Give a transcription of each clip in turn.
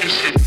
He said,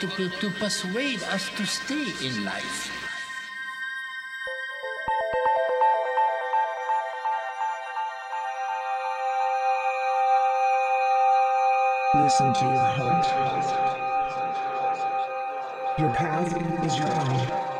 to, to persuade us to stay in life. Listen to your heart. Your path is your own.